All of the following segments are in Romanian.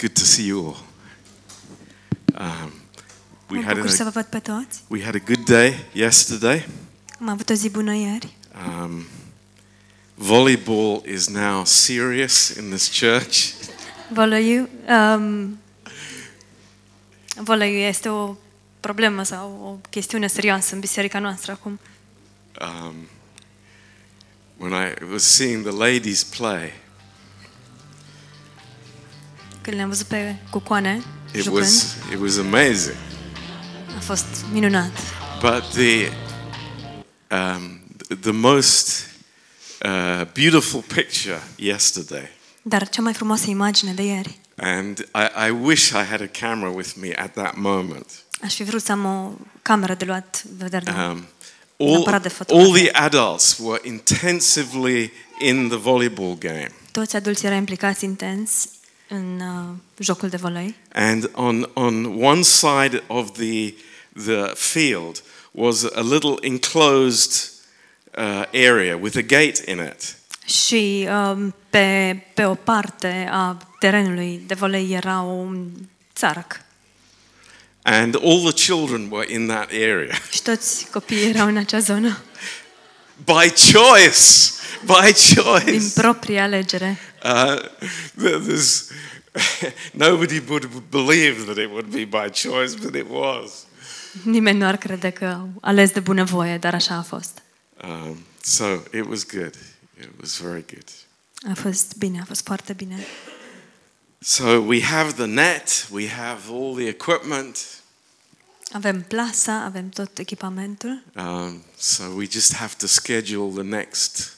good to see you all. Um, we had a, we had a good day yesterday. Am avut o zi bună ieri. Um, volleyball is now serious in this church. Voleiul, um, voleiul este o problemă sau o chestiune serioasă în biserica noastră acum. Um, when I was seeing the ladies play, Când le-am văzut pe cucoane it jucând, was it was amazing. a fost minunat. But the um, the most uh, beautiful picture yesterday, Dar cea mai frumoasă imagine de ieri, and I, I wish I had a camera with me at that moment. aș fi vrut să am o cameră de luat vedere de Um, all, Neapărat de all fotografie. the adults were intensively in the volleyball game, Toți adulții erau implicați intens în uh, jocul de volei and on on one side of the the field was a little enclosed uh, area with a gate in it. și um, pe, pe o parte a terenului de volei era un țarac. And all the children were in that area. Și toți copiii erau în acea zonă, By choice! By din choice! proprie alegere. Uh, th- there's, nobody would believe that it would be by choice, but it was. Nimeni nu ar crede că au ales de bunăvoie, dar așa a fost. Um, so it was good. It was very good. A fost bine, a fost foarte bine. So we have the net, we have all the equipment. Avem plasa, avem tot echipamentul Um, so we just have to schedule the next,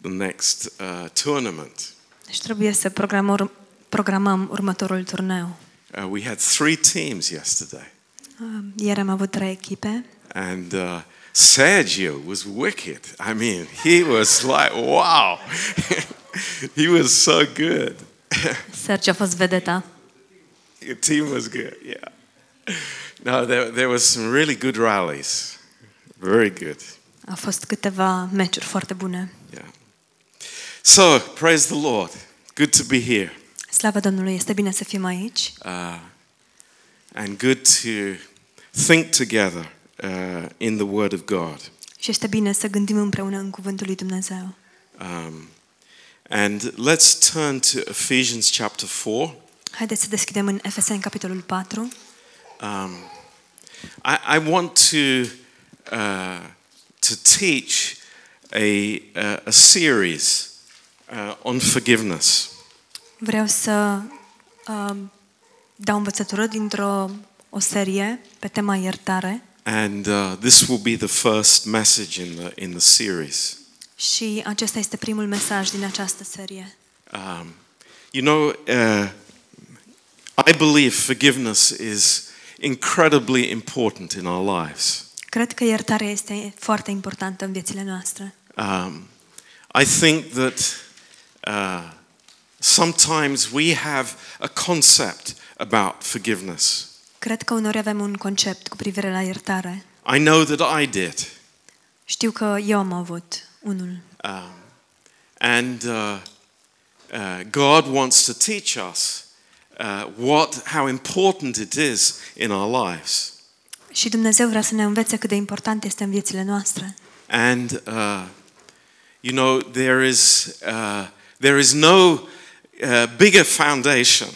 the next uh, tournament. deci trebuie să programăm, programăm următorul turneu. Uh, we had three teams yesterday, Um, Ieri am avut trei echipe and uh, Sergio was wicked. I mean, he was like, wow, he was so good. Sergio a fost vedeta. Your team was good, yeah. No, there, there was some really good rallies, very good. A fost câteva meciuri foarte bune. Yeah. So praise the Lord. Good to be here, Slavă Domnului, este bine să fim aici uh, and good to think together uh, in the Word of God. și este bine să gândim împreună în Cuvântul lui Dumnezeu. Um, and let's turn to Ephesians chapter 4. Haideți să deschidem în Efeseni, capitolul 4. Um, I, I want to, uh, to teach a, a, a series uh, on forgiveness. Vreau să uh, dau învățătură dintr-o o serie pe tema iertare And uh, this will be the first message in the, in the series. și acesta este primul mesaj din această serie. Um, you know, uh, I believe forgiveness is incredibly important in our lives. Cred că iertarea este foarte importantă în viețile noastre. Um, I think that uh, sometimes we have a concept about forgiveness. Cred că uneori avem un concept cu privire la iertare. I know that I did. Știu că eu am avut unul. Um, and uh, uh, God wants to teach us uh, what, how important it is in our lives. Și Dumnezeu vrea să ne învețe cât de important este în viețile noastre. And uh, you know there is uh, there is no uh, bigger foundation,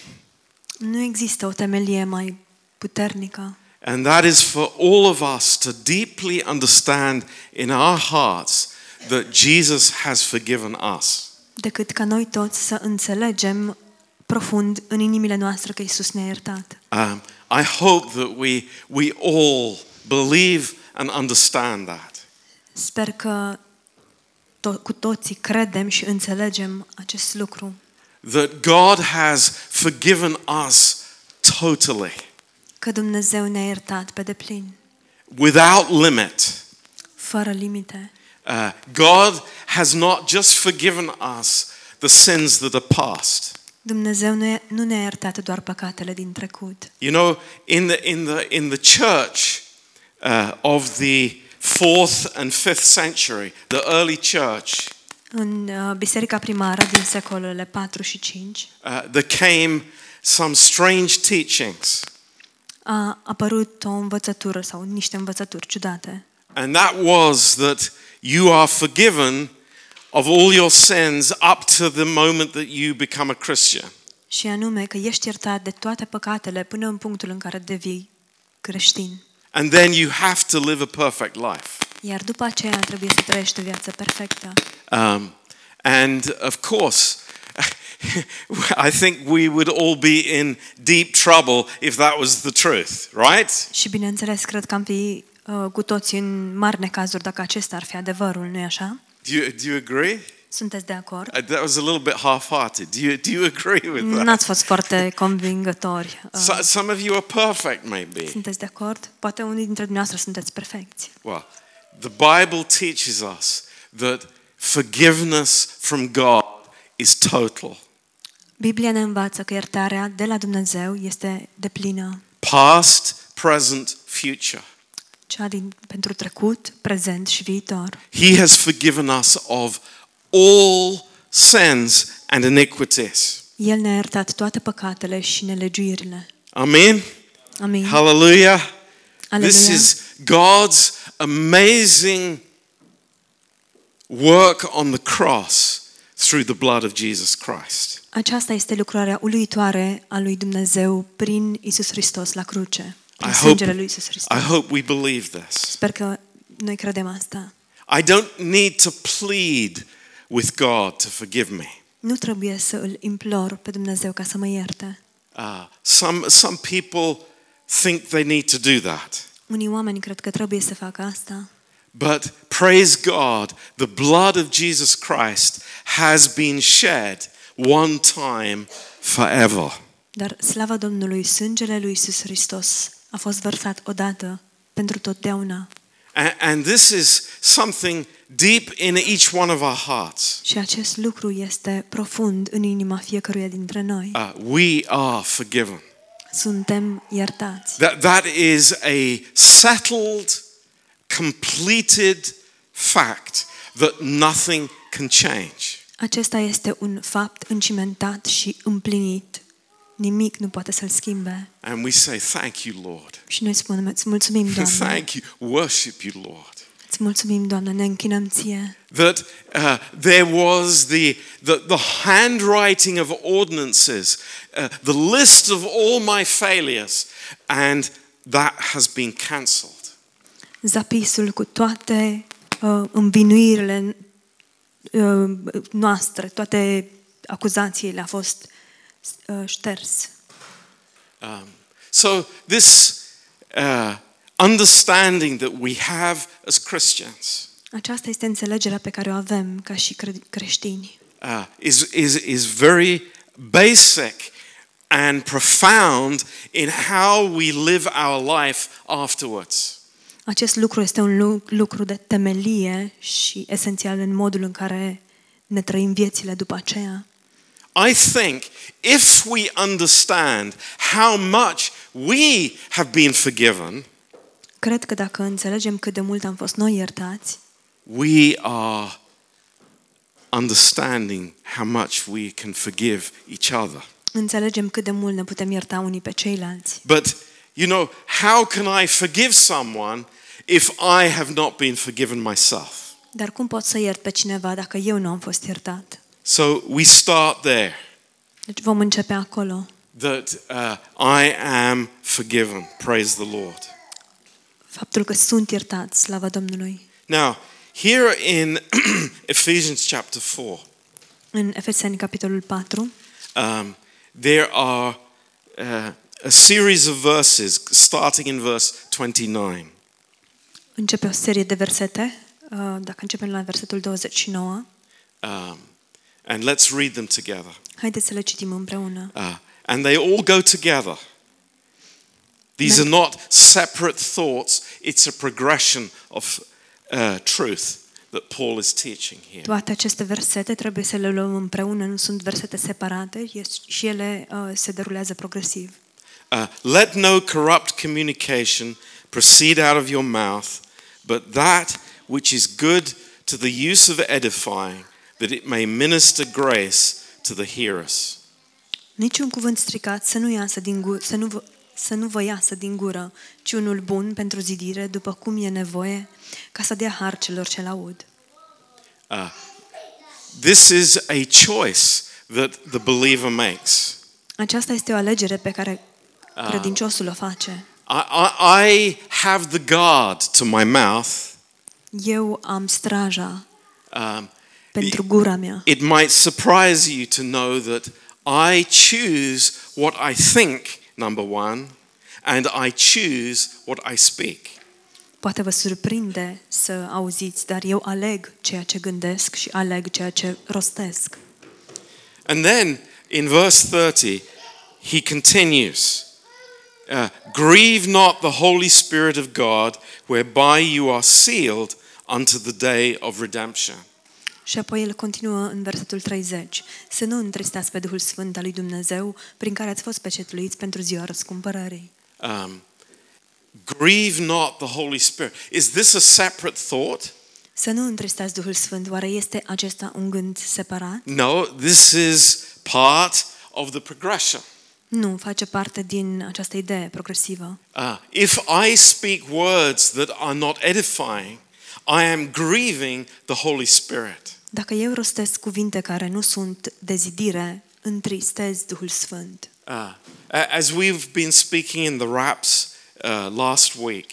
Nu există o temelie mai puternică and that is for all of us to deeply understand in our hearts that Jesus has forgiven us. decât ca noi toți să înțelegem profund în inimile noastre că Isus ne-a iertat. Um, I hope that we we all believe and understand that. Sper că to- cu toții credem și înțelegem acest lucru. That God has forgiven us totally, Că Dumnezeu ne-a iertat pe deplin, without limit. fără limite. Uh, God has not just forgiven us the sins that are past. Dumnezeu nu e- nu ne-a iertat doar păcatele din trecut. You know, in the in the in the church uh, of the fourth and fifth century, the early church, În uh, biserica primară din secolele 4 și 5 uh, there came some strange teachings. a apărut o învățătură sau niște învățături ciudate. And that was that you are forgiven of all your sins up to the moment that you become a Christian. Și anume că ești iertat de toate păcatele până în punctul în care devii creștin. And then you have to live a perfect life. Iar după aceea trebuie să trăiești o viață perfectă. Um, and of course, I think we would all be in deep trouble if that was the truth, right? Și bineînțeles, cred că am fi uh, cu toții în mari necazuri dacă acesta ar fi adevărul, nu-i așa? Do you, do you agree? Sunteți de acord? Uh, that was a little bit half-hearted. Do you, do you agree with that? N-ați fost foarte convingători. Uh, So, some of you are perfect, maybe. sunteți de acord? Poate unii dintre dumneavoastră sunteți perfecți. Well, the Bible teaches us that forgiveness from God is total. Biblia ne învață că iertarea de la Dumnezeu este deplină, Past, present, future. cea din, pentru trecut, prezent și viitor. He has forgiven us of all sins and iniquities. El ne-a iertat toate păcatele și nelegiuirile. Amen. Amin. Hallelujah. This Aleluia. is God's amazing work on the cross through the blood of Jesus Christ. Aceasta este lucrarea uluitoare a lui Dumnezeu prin Isus Hristos la cruce. Prin I hope, sângele lui Isus Hristos. I hope we believe this. Sper că noi credem asta. I don't need to plead with God to forgive me. Nu trebuie să îl implor pe Dumnezeu ca să mă ierte. Uh, some, some people think they need to do that. Unii oameni cred că trebuie să facă asta. But praise God, the blood of Jesus Christ has been shed one time forever. Dar slava Domnului, sângele lui Isus Hristos a fost vărsat odată pentru totdeauna. A- And this is something deep in each one of our hearts. Și acest lucru este profund în inima fiecăruia dintre noi. Uh, we are forgiven. Suntem iertați. That, that is a settled, completed fact that nothing can change. Acesta este un fapt încimentat și împlinit. Nimic nu poate să-l schimbe. And we say, Thank you, Lord. Și noi spunem, îți mulțumim, Doamne. Thank you. Worship you, Lord. Îți mulțumim, Doamne, ne închinăm ție. that uh, there was the, the, the handwriting of ordinances, uh, the list of all my failures, and that has been cancelled. Zapisul cu toate uh, învinuirile uh, noastre, toate acuzațiile a fost uh, șters. Um, so, this uh, understanding that we have as Christians Aceasta este înțelegerea pe care o avem ca și cre- creștini. uh, is, is, is very basic and profound in how we live our life afterwards. Acest lucru este un lu- lucru de temelie și esențial în modul în care ne trăim viețile după aceea. I think if we understand how much we have been forgiven, Cred că dacă înțelegem cât de mult am fost noi iertați, we are understanding how much we can forgive each other. înțelegem cât de mult ne putem ierta unii pe ceilalți. But, you know, how can I forgive someone if I have not been forgiven myself? Dar cum pot să iert pe cineva dacă eu nu am fost iertat? So we start there Deci vom începe acolo. that uh, I am forgiven. Praise the Lord. Faptul că sunt iertat, slava Domnului. Now, here in Ephesians chapter 4, În Efeseni, capitolul 4, um, there are uh, a series of verses starting in verse 29. începe o serie de versete. Uh, Dacă începem la versetul 29, Um, and let's read them together. haideți să le citim împreună. Uh, and they all go together. These are not separate thoughts, it's a progression of uh, truth that Paul is teaching here. Toate aceste versete trebuie să le luăm împreună, nu sunt versete separate și ele uh, se derulează progresiv. Uh, Let no corrupt communication proceed out of your mouth, but that which is good to the use of edifying, that it may minister grace to the hearers. Niciun cuvânt stricat să nu iasă din gură, să nu, să nu vă iasă din gură, ci unul bun pentru zidire, după cum e nevoie, ca să dea har celor ce aud. This is a choice that the believer makes. Aceasta este o alegere pe care credinciosul o face. I, I, I have the guard to my mouth. Eu am straja Um, pentru gura mea. it might surprise you to know that I choose what I think, number one, and I choose what I speak. Poate vă surprinde să auziți, dar eu aleg ceea ce gândesc și aleg ceea ce rostesc. And then in verse 30, he continues uh, Grieve not the Holy Spirit of God, whereby you are sealed unto the day of redemption. Și apoi el continuă în versetul 30. Să nu întristați pe Duhul Sfânt al lui Dumnezeu, prin care ați fost pecetluiți pentru ziua răscumpărării. Um, grieve not the Holy Spirit. Is this a separate thought? Să nu întristați Duhul Sfânt, oare este acesta un gând separat? No, this is part of the progression. Nu, face parte din această idee progresivă. Uh, if I speak words that are not edifying, I am grieving the Holy Spirit. Dacă eu rostesc cuvinte care nu sunt de zidire, întristez Duhul Sfânt. Uh, a- as we've been speaking in the raps uh, last week,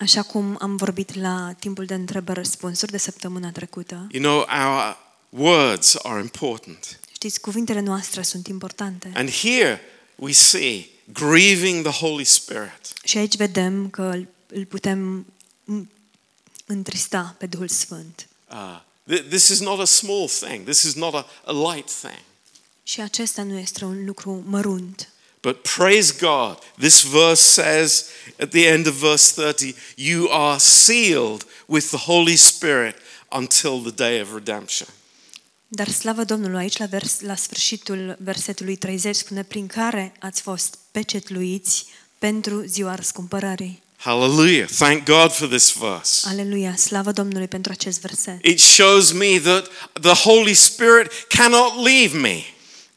Așa cum am vorbit la timpul de întrebări-răspunsuri de săptămâna trecută, you know, our words are important. știți, cuvintele noastre sunt importante. And here we see grieving the Holy Spirit. Și aici vedem că îl- îl putem m- întrista pe Duhul Sfânt. Uh, th- this is not a small thing, this is not a, a light thing. Și acesta nu este un lucru mărunt. But praise God, this verse says at the end of verse 30, you are sealed with the Holy Spirit until the day of redemption. Dar slavă Domnului aici la, vers, la sfârșitul versetului 30 spune prin care ați fost pecetluiți pentru ziua răscumpărării. Hallelujah. Thank God for this verse. Aleluia, slavă Domnului pentru acest verset. It shows me that the Holy Spirit cannot leave me.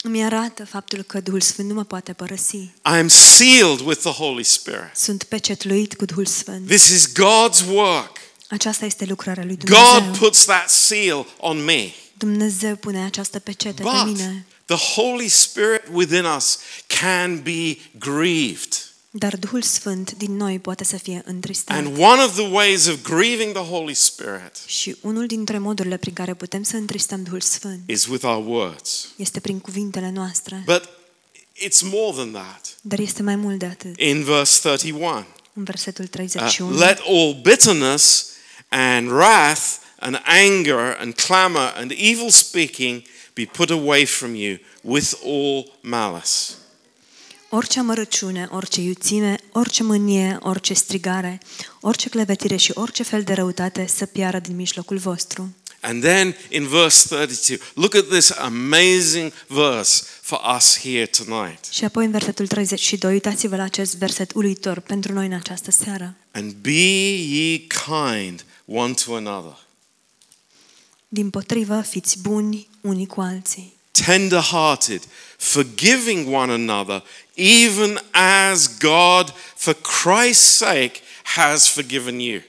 Îmi arată faptul că Duhul Sfânt nu mă poate părăsi. I am sealed with the Holy Spirit. Sunt pecetluit cu Duhul Sfânt. This is God's work. Aceasta este lucrarea lui God Dumnezeu. puts that seal on me. Dumnezeu pune această pecete pe But mine. the Holy Spirit within us can be grieved. Dar Duhul Sfânt din noi poate să fie întristat. And one of the ways of grieving the Holy Spirit Și unul dintre modurile prin care putem să întristăm Duhul Sfânt is with our words. este prin cuvintele noastre. But it's more than that. Dar este mai mult de atât. In verse 31, În versetul uh, 31. let all bitterness and wrath and anger and clamor and evil speaking be put away from you with all malice. Orice amărăciune, orice iuțime, orice mânie, orice strigare, orice clevetire și orice fel de răutate să piară din mijlocul vostru. And then in verse 32, look at this amazing verse for us here tonight. Și apoi în versetul 32, uitați-vă la acest verset uluitor pentru noi în această seară. And be ye kind one to another, Din potrivă, fiți buni unii cu alții, tender hearted, forgiving one another, even as God, for Christ's sake, has forgiven you.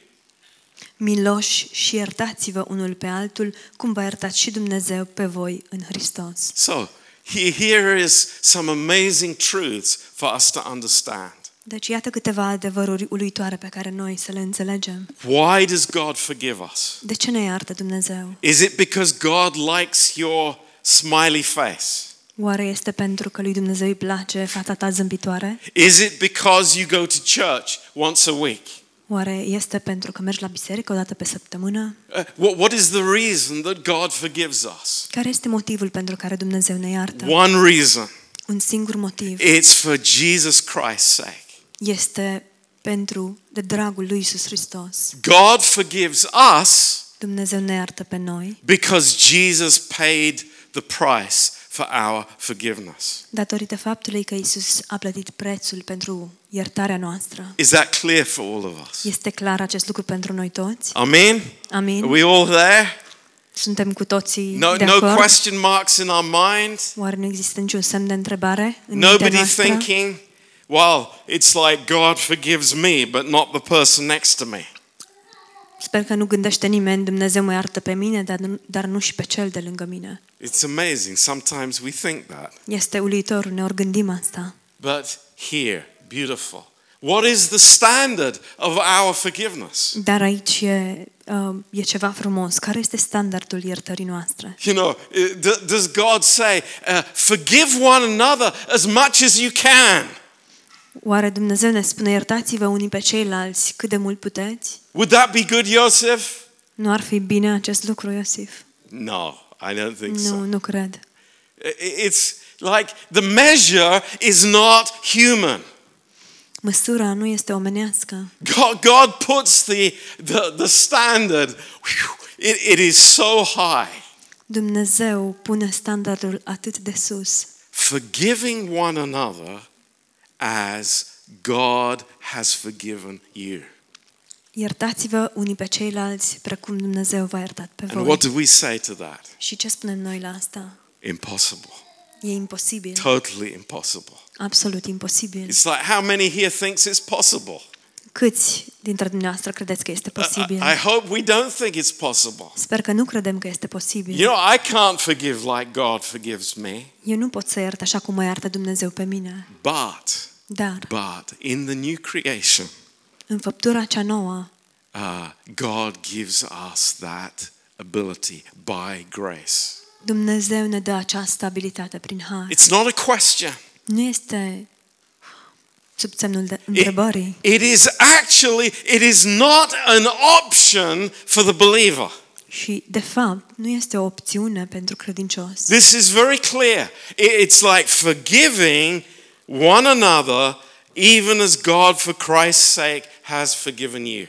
miloși și iertați-vă unul pe altul, cum v-a iertat și Dumnezeu pe voi în Hristos. So, he- here is some amazing truths for us to understand. Deci iată câteva adevăruri uluitoare pe care noi să le înțelegem. Why does God forgive us? De ce ne iartă Dumnezeu? Is it because God likes your smiley face? Oare este pentru că lui Dumnezeu îi place fața ta zâmbitoare? Is it because you go to church once a week? Oare este pentru că mergi la biserică o dată pe săptămână? Uh, what, what is the reason that God forgives us? Care este motivul pentru care Dumnezeu ne iartă? One reason Un singur motiv. it's for Jesus Christ's sake. Este pentru de dragul lui Isus Hristos. God forgives us Dumnezeu ne iartă pe noi because Jesus paid the price for our forgiveness. datorită faptului că Isus a plătit prețul pentru iertarea noastră. Is that clear for all of us? Este clar acest lucru pentru noi toți? Amen? Amin. Are we all there? Suntem cu toții No, de no acord? question marks in our mind. Oare nu există niciun semn de întrebare în mintea Nobody noastră? thinking, well, it's like God forgives me, but not the person next to me. Sper că nu gândește nimeni, Dumnezeu mă iartă pe mine, dar nu, dar nu și pe cel de lângă mine. It's amazing. Sometimes we think that. Este uluitor, uneori gândim asta. But here, beautiful. What is the standard of our forgiveness? Dar aici e, uh, e ceva frumos. Care este standardul iertării noastre? You know, uh, d- does God say, uh, forgive one another as much as you can? Oare Dumnezeu ne spune iertați-vă unii pe ceilalți cât de mult puteți? Would that be good, Joseph? Nu ar fi bine acest lucru, Iosif? No, I don't think so. Nu, nu cred. I- It's like the measure is not human. Măsura nu este omenească. God, God puts the, the, the standard, whew, it, it is so high. Dumnezeu pune standardul atât de sus. Forgiving one another as God has forgiven you. Iertați-vă unii pe ceilalți precum Dumnezeu v-a iertat pe And voi. what do we say to that? Și ce spunem noi la asta? Impossible. E imposibil. Totally impossible. Absolut imposibil. It's like how many here thinks it's possible? Câți dintre dumneavoastră credeți că este I, posibil? I hope we don't think it's possible. Sper că nu credem că este posibil. You know, I can't forgive like God forgives me, Eu nu pot să iert așa cum mă iartă Dumnezeu pe mine. but Dar but in the new creation, în făptura cea nouă, uh, God gives us that ability by grace. Dumnezeu ne dă această abilitate prin har. It's not a question. Nu este sub semnul de It, întrebării. it is actually it is not an option for the believer. Și, de fapt, nu este o opțiune pentru credincios. This is very clear. I- It's like forgiving one another, even as God, for Christ's sake, has forgiven you.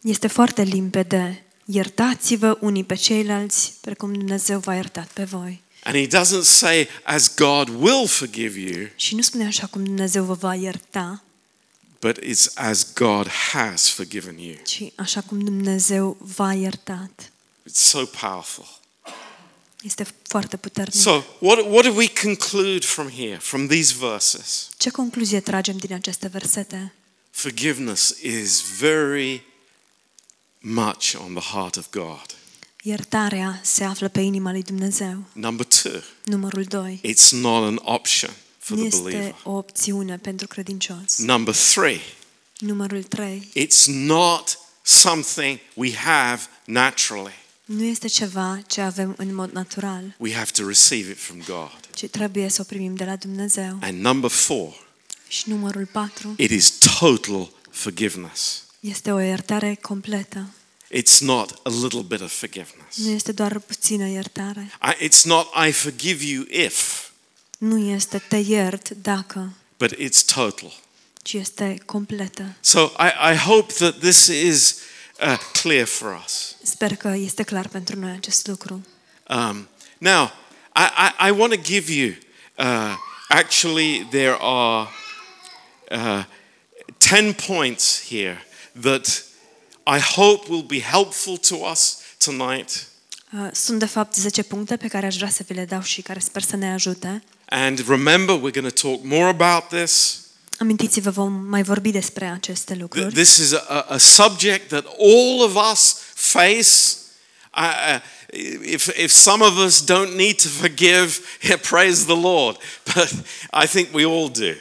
Este foarte limpede. Iertați-vă unii pe ceilalți, precum Dumnezeu v-a iertat pe voi. And He doesn't say, as God will forgive you, Și nu spune așa cum Dumnezeu vă va ierta, but it's as God has forgiven you. ci așa cum Dumnezeu v-a iertat. It's so powerful. Este foarte puternic. So, what, what do we conclude from here, from these verses? Ce concluzie tragem din aceste versete? Forgiveness is very much on the heart of God. Iertarea se află pe inima lui Dumnezeu. Number two, Numărul 2. it's not an option for Nu the este believer. o opțiune pentru credincios. Number three, Numărul 3. it's not something we have naturally. Nu este ceva ce avem în mod natural, We have to receive it from God. ci trebuie să o primim de la Dumnezeu. And number four, Și numărul 4 it is total forgiveness. este o iertare completă. It's not a little bit of forgiveness. Nu este doar puțină iertare. I- It's not, I forgive you if, Nu este te iert dacă, but it's total. ci este completă. So I, I hope that this is uh, clear for us. Sper că este clar pentru noi acest lucru. Um, now, I, I, I want to give you, uh, actually, there are uh, 10 points here that I hope will be helpful to us tonight. Uh, Sunt de fapt 10 puncte pe care aș vrea să vi le dau și care sper să ne ajute. And remember, we're going to talk more about this. Amintiți-vă, vom mai vorbi despre aceste Th- lucruri. This is a, a subject that all of us face. I, uh, if, if some of us don't need to forgive, praise the Lord. But I think we all do.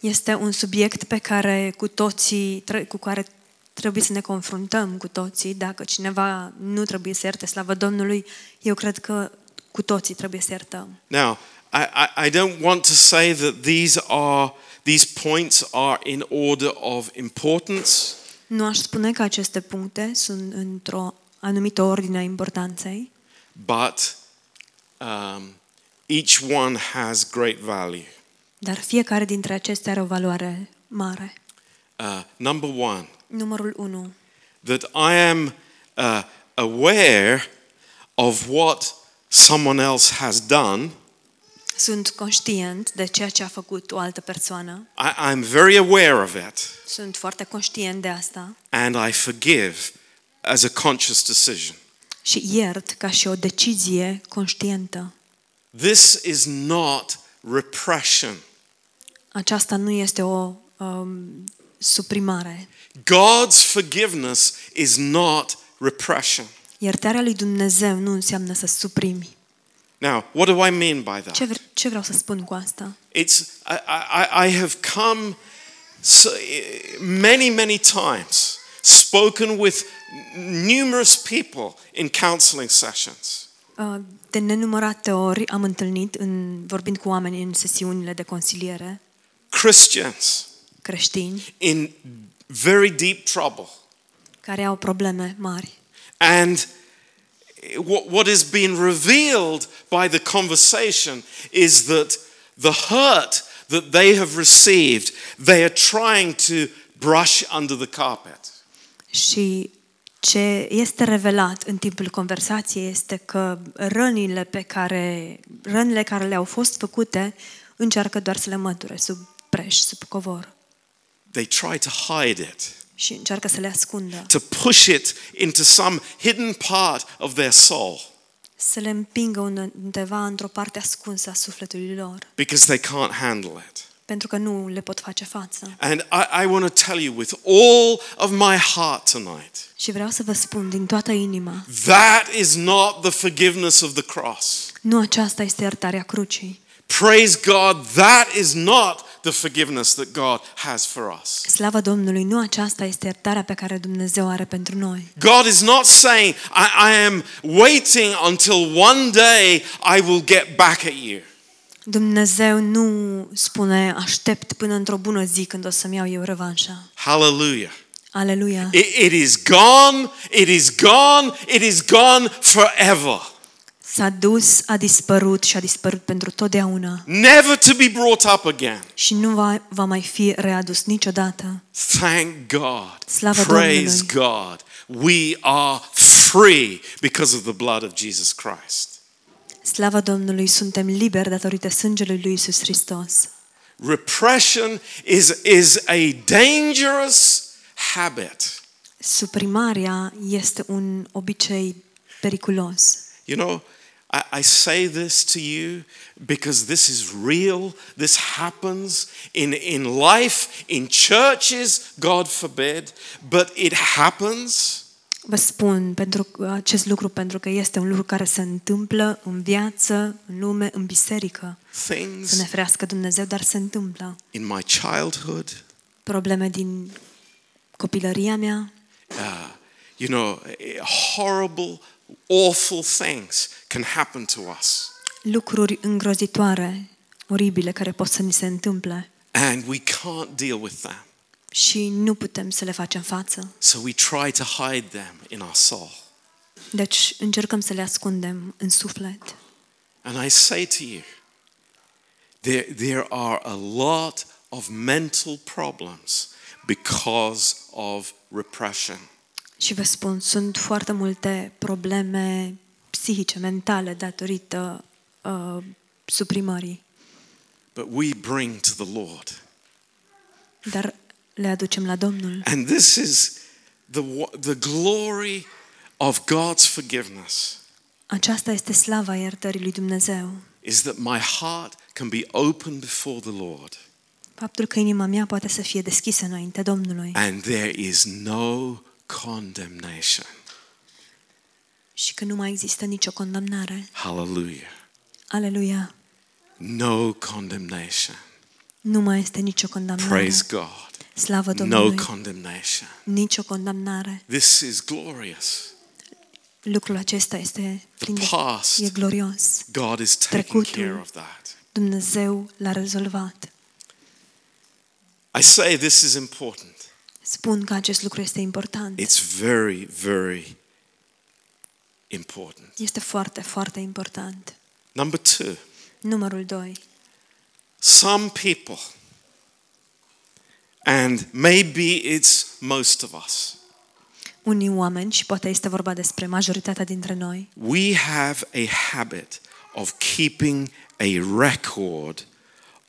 Este un subiect pe care cu toții, tre- cu care trebuie să ne confruntăm cu toții. Dacă cineva nu trebuie să ierte slavă Domnului, eu cred că cu toții trebuie să iertăm. Now, I, I, I don't want to say that these are these points are in order of importance, Nu aș spune că aceste puncte sunt într-o anumită ordine a importanței, but um, each one has great value. dar fiecare dintre acestea are o valoare mare. Uh, number one, Numărul 1. that I am uh, aware of what someone else has done. Sunt conștient de ceea ce a făcut o altă persoană. I, I'm very aware of it, Sunt foarte conștient de asta and I forgive as a conscious decision. și iert ca și o decizie conștientă. This is not repression. Aceasta nu este o um, suprimare. God's forgiveness is not repression.Iertarea lui Dumnezeu nu înseamnă să suprimi. Now, what do I mean by that? Ce, vre- ce vreau să spun cu asta? It's I, I, I have come so, many, many times, spoken with numerous people in counseling sessions. Uh, De nenumărate ori am întâlnit, în, vorbind cu oameni în sesiunile de consiliere, Christians creștini, in very deep trouble. care au probleme mari. And what, what is being revealed by the conversation is that the hurt that they have received, they are trying to brush under the carpet. Și ce este revelat în timpul conversației este că rănile pe care, rănile care le-au fost făcute încearcă doar să le măture sub preș, sub covor They try to hide it, și încearcă să le ascundă, to push it into some hidden part of their soul să le împingă undeva într-o parte ascunsă a sufletului lor, because they can't handle it. pentru că nu le pot face față. And I, I want to tell you with all of my heart tonight Și vreau să vă spun din toată inima, that is not the forgiveness of the cross. nu aceasta este iertarea crucii. Praise God, that is not the forgiveness that God has for us. Slavă Domnului, nu aceasta este iertarea pe care Dumnezeu are pentru noi. God is not saying, I, I am waiting until one day I will get back at you. Dumnezeu nu spune aștept până într-o bună zi când o să-mi iau eu revanșa. Hallelujah. Aleluia! It, it is gone, it is gone, it is gone forever. S-a dus, a dispărut și a dispărut pentru totdeauna Never to be brought up again. și nu va, va mai fi readus niciodată. Thank God. Slavă Praise Domnului. God. We are free because of the blood of Jesus Christ. Slavă Domnului, suntem liberi datorită sângelui lui Isus Hristos. Repression is, is a dangerous habit. Suprimarea este un obicei periculos. You know, I, I say this to you because this is real. This happens in, in life, in churches, God forbid, but it happens. Vă spun pentru acest lucru pentru că este un lucru care se întâmplă în viață, în lume, în biserică. Să ne Things ferească Dumnezeu, dar se întâmplă. in my childhood, Probleme din copilăria mea, uh, you know, horrible, awful things can happen to us. lucruri îngrozitoare, oribile care pot să ni se întâmple And we can't deal with them. și nu putem să le facem față. So we try to hide them in our soul. Deci încercăm să le ascundem în suflet. And I say to you, there, there are a lot of mental problems because of repression. Și vă spun, sunt foarte multe probleme psihice, mentale, datorită uh, suprimării. But we bring to the Lord. Dar le aducem la Domnul. And this is the, wa- the glory of God's forgiveness Aceasta este slava iertării lui Dumnezeu. is that my heart can be open before the Lord Faptul că inima mea poate să fie deschisă înainte Domnului and there is no condemnation. și că nu mai există nicio condamnare. Hallelujah. Aleluia! No condemnation. Nu mai este nicio condamnare. Praise God. Slavă No Domnului! condemnation. Nicio condamnare. This is glorious. Lucrul acesta este plin de... Past. E glorios. God is taking Trecutul. care of that. Dumnezeu l-a rezolvat. I say this is important. Spun că acest lucru este important. It's very, very important. Este foarte, foarte important. Number two, Numărul 2. some people, and maybe it's most of us, Unii oameni, și poate este vorba despre majoritatea dintre noi, we have a habit of keeping a record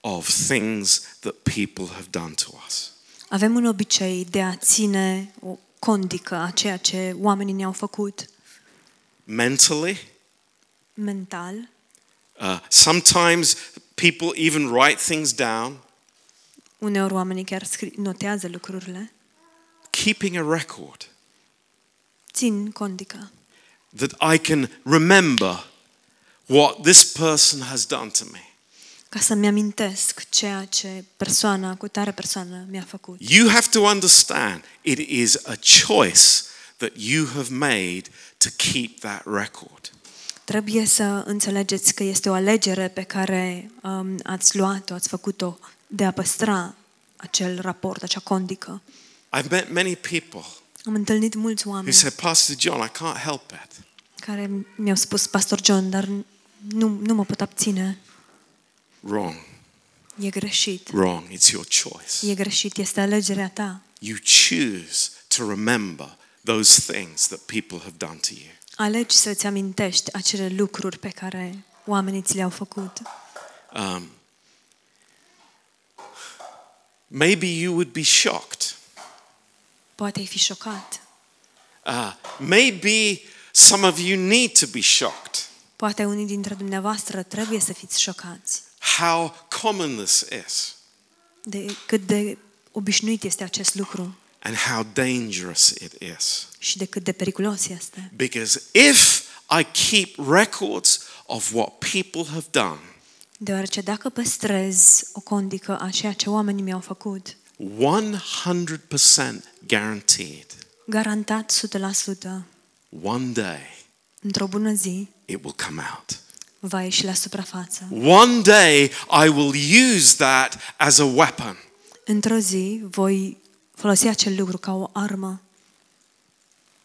of things that people have done to us. Avem un obicei de a ține o condică a ceea ce oamenii ne-au făcut. mentally. mental. Uh, sometimes people even write things down. Uneori oamenii chiar scri- notează lucrurile. Keeping a record Țin condica. that I can remember what this person has done to me. Ca să-mi amintesc ceea ce persoana, cu tare persoană mi-a făcut. You have to understand it is a choice that you have made to keep that record. Trebuie să înțelegeți că este o alegere pe care um, ați luat-o, ați făcut-o de a păstra acel raport, acea condică. I've met many people Am întâlnit mulți who oameni say, Pastor John, I can't help it. care mi-au spus, Pastor John, dar nu, nu mă pot abține. Wrong, E greșit. wrong. It's your choice. E greșit, este alegerea ta. You choose to remember those things that people have done to you. Alegi să-ți amintești acele lucruri pe care oamenii ți le-au făcut. Um, maybe you would be shocked. Poate ai fi șocat. Uh, maybe some of you need to be shocked. Poate unii dintre dumneavoastră trebuie să fiți șocați How common this is de cât de obișnuit este acest lucru and how dangerous it is. și de cât de periculos este. Because if I keep records of what people have done, Deoarece dacă păstrez o condică a ceea ce oamenii mi-au făcut, 100% guaranteed, garantat 100%, one day într-o bună zi, it will come out. Va ieși la suprafață. One day I will use that as a weapon. Într-o zi voi folosi acel lucru ca o armă.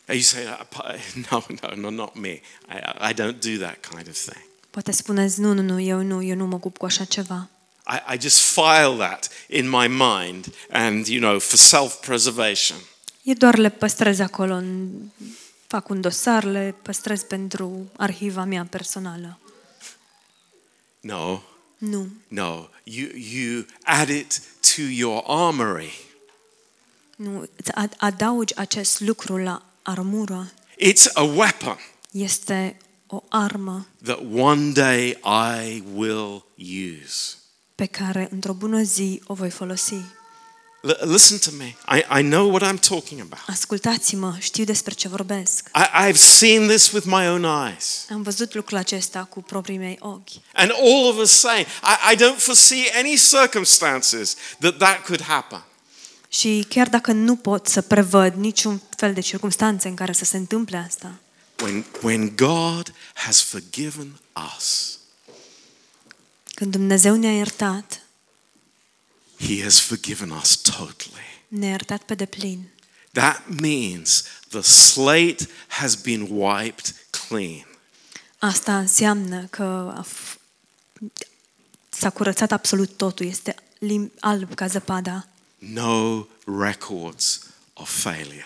You say, "Uh, pa- no, no, no, not me. I, I don't do that kind of thing. Poate spuneți, nu, nu, nu, eu nu, eu nu mă ocup cu așa ceva. I, I just file that in my mind and, you know, for self-preservation. Eu doar le păstrez acolo, în, fac un dosar, le păstrez pentru arhiva mea personală. No, Nu. no. You, you add it to your armory. Nu, îți ad- adaugi acest lucru la armură. It's a weapon Este o armă that one day I will use. pe care într-o bună zi o voi folosi. L- listen to me. I, I know what I'm talking about. Ascultați-mă, știu despre ce vorbesc. I, I've seen this with my own eyes. Am văzut lucrul acesta cu proprii mei ochi. And all of us saying, I, I don't foresee any circumstances that that could happen. Și chiar dacă nu pot să prevăd niciun fel de circunstanțe în care să se întâmple asta, When, when God has forgiven us, când Dumnezeu ne-a iertat, He has forgiven us totally. ne-a iertat pe deplin. That means the slate has been wiped clean. Asta înseamnă că a f- s-a curățat absolut totul, este lim- alb ca zăpada. No records of failure.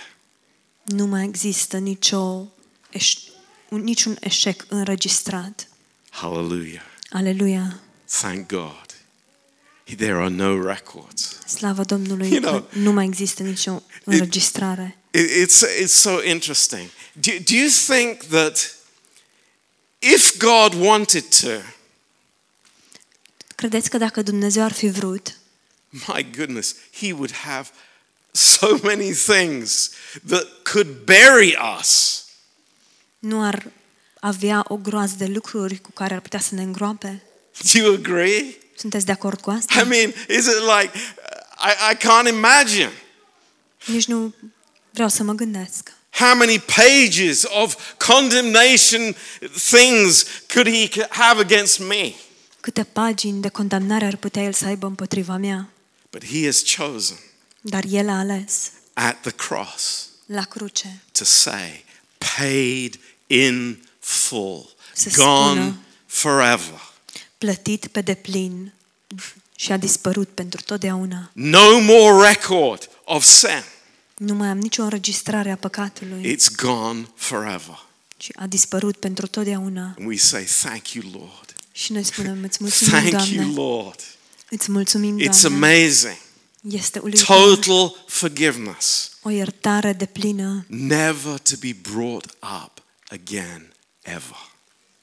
Nu mai există nicio eș- un- niciun eșec înregistrat. Hallelujah. Aleluia! Thank God. There are no records. Slavă Domnului You că know, nu mai există nicio înregistrare. It- It's, it's so interesting. Do, do you think that if God wanted to, Credeți că dacă Dumnezeu ar fi vrut, my goodness, He would have so many things that could bury us? nu ar avea o groază de lucruri cu care ar putea să ne îngroape? Do you agree? Sunteți de acord cu asta? I mean, is it like, I, I can't imagine Nici nu vreau să mă gândesc. how many pages of condemnation things could He have against me? Câte pagini de condamnare ar putea El să aibă împotriva mea? But He has chosen Dar El a ales at the cross la cruce to say, paid in full, Să gone spună- forever. Plătit pe deplin și a dispărut pentru totdeauna. No more record of sin. Nu mai am nicio înregistrare a păcatului It's gone forever. și a dispărut pentru totdeauna. And we say, Thank you, Lord. Și noi spunem, îți mulțumim, Thank you, Doamne. Lord. Îți mulțumim, It's Doamne. amazing. Este uluitor. Total forgiveness, O iertare de plină, never to be brought up again ever.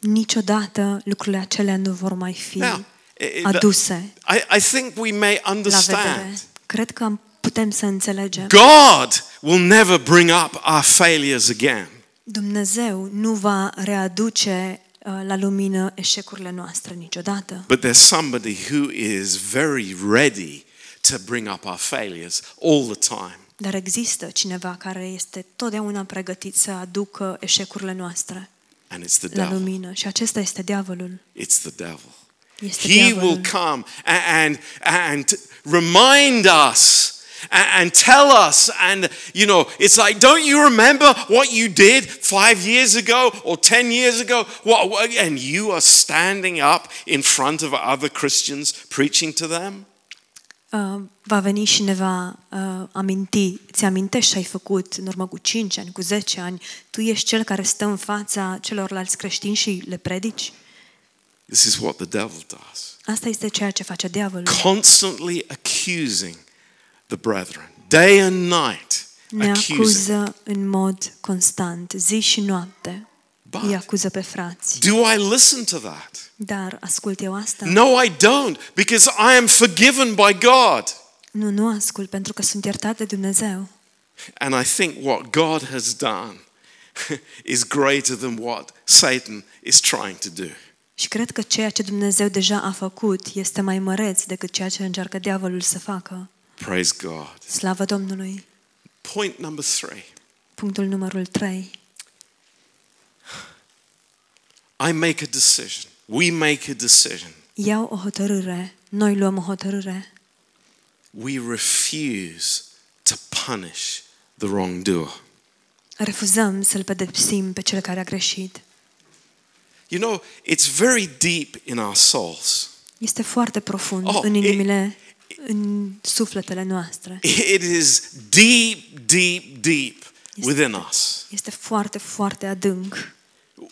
Niciodată lucrurile acelea nu vor mai fi Now, i- i- aduse I, I think we may la vedere. understand. Cred că putem să înțelegem. God will never bring up our failures again. Dumnezeu nu va readuce uh, la lumină eșecurile noastre niciodată. But there's somebody who is very ready to bring up our failures all the time. Dar există cineva care este totdeauna pregătit să aducă eșecurile noastre And it's the la devil. lumină. Și acesta este diavolul. It's the devil. Este He diavolul. will come and, and remind us and tell us and you know it's like don't you remember what you did 5 years ago or 10 years ago what- and you are standing up in front of other Christians preaching to them Uh, va veni și ne va uh, aminti, ți amintești ce ai făcut în urmă cu 5 ani, cu 10 ani, tu ești cel care stă în fața celorlalți creștini și le predici? this is what the devil does Asta este ceea ce face diavolul. constantly accusing the brethren day and night Ne accusing acuză în mod constant, zi și noapte. But- Îi acuză pe frați. do I listen to that Dar ascult eu asta? No, I don't, because I am forgiven by God. Nu, nu ascult, pentru că sunt iertat de Dumnezeu. And I think what God has done is greater than what Satan is trying to do. Și cred că ceea ce Dumnezeu deja a făcut este mai măreț decât ceea ce încearcă diavolul să facă. Praise God. Slavă Domnului! Point number three Punctul numărul 3. I make a decision. We make a decision. Iau o hotărâre. Noi luăm o hotărâre. We refuse to punish the wrongdoer. Refuzăm să-l pedepsim pe cel care a greșit. You know, it's very deep in our souls. Este foarte profund Oh, în e- inimile, în sufletele noastre. It is deep, deep, deep within us. Este foarte, foarte adânc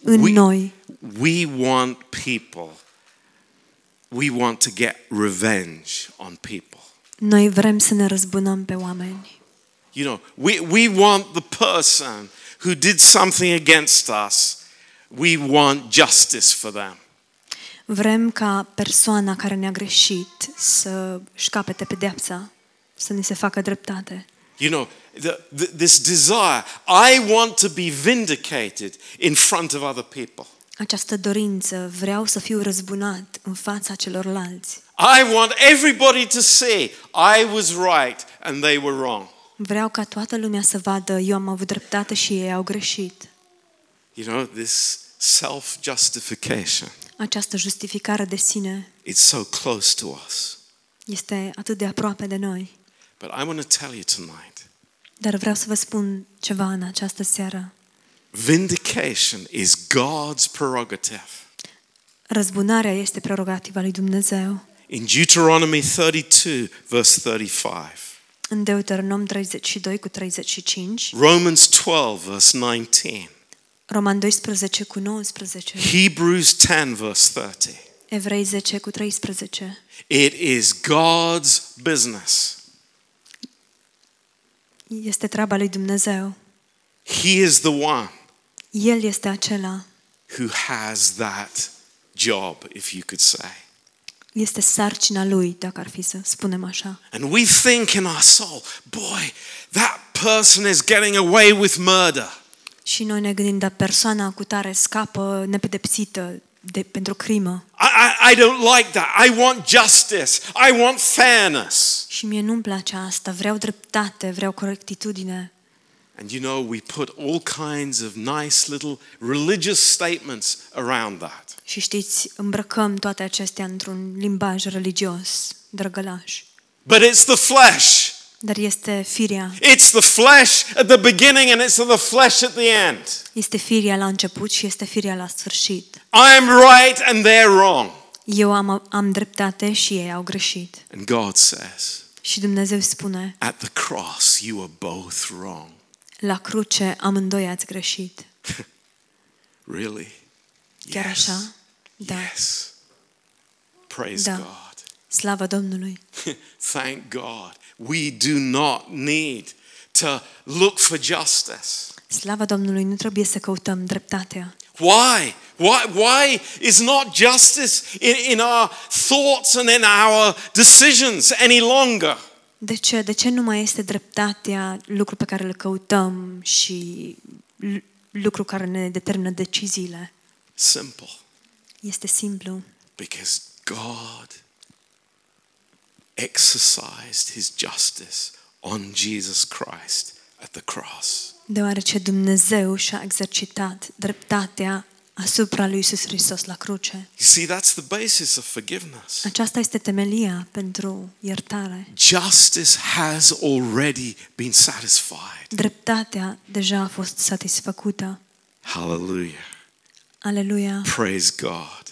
în We- noi. We want people, we want to get revenge on people. Noi vrem să ne răzbunăm pe oameni. You know, we, we want the person who did something against us, we want justice for them. Vrem ca persoana care ne-a greșit să își capete pedeapsa, să ni se facă dreptate. You know, the, the, this desire, I want to be vindicated in front of other people. Această dorință, vreau să fiu răzbunat în fața celorlalți. I want everybody to see I was right and they were wrong. Vreau ca toată lumea să vadă, eu am avut dreptate și ei au greșit. You know, this self justification, Această justificare de sine it's so close to us. este atât de aproape de noi. But I want to tell you tonight Dar vreau să vă spun ceva în această seară. vindication is God's prerogative. Răzbunarea este prerogativa lui Dumnezeu. In Deuteronomy 32, verse 35, În Deuteronom 32 cu 35, Romans 12, verse 19, Roman 12 cu 19, Hebrews 10, verse 30. Evrei 10 cu 13. It is God's business. Este treaba lui Dumnezeu. He is the one El este acela. who has that job, if you could say. Este sarcina lui, dacă ar fi să spunem așa. And we think in our soul, boy, that person is getting away with murder. Și noi ne gândim, dar persoana cu tare scapă nepedepsită de, pentru crimă. I, I, I don't like that. I want justice. I want fairness. Și mie nu-mi place asta. Vreau dreptate, vreau corectitudine. And you know, we put all kinds of nice little religious statements around that. Și știți, îmbrăcăm toate acestea într-un limbaj religios, drăgălaș. But it's the flesh. Dar este firia. It's the flesh at the beginning and it's the flesh at the end. Este firia la început și este firia la sfârșit. I am right and they're wrong. Eu am, am dreptate și ei au greșit. And God says, Și Dumnezeu spune, at the cross, you are both wrong. la cruce amândoi ați greșit. Really? Chiar Yes. așa? Da. Yes. Praise Da. God. Slavă Domnului. Thank God. We do not need to look for justice. Slavă Domnului, nu trebuie să căutăm dreptatea. Why? Why, why is not justice in, in our thoughts and in our decisions any longer? De ce? De ce nu mai este dreptatea lucru pe care îl căutăm și l- lucru care ne determină deciziile? Simple. Este simplu. Because God exercised his justice on Jesus Christ at the cross. Deoarece Dumnezeu și-a exercitat dreptatea asupra lui Isus Hristos la cruce. You see, that's the basis of forgiveness. Aceasta este temelia pentru iertare. Justice has already been satisfied. Dreptatea deja a fost satisfăcută. Hallelujah. Aleluia! Praise God.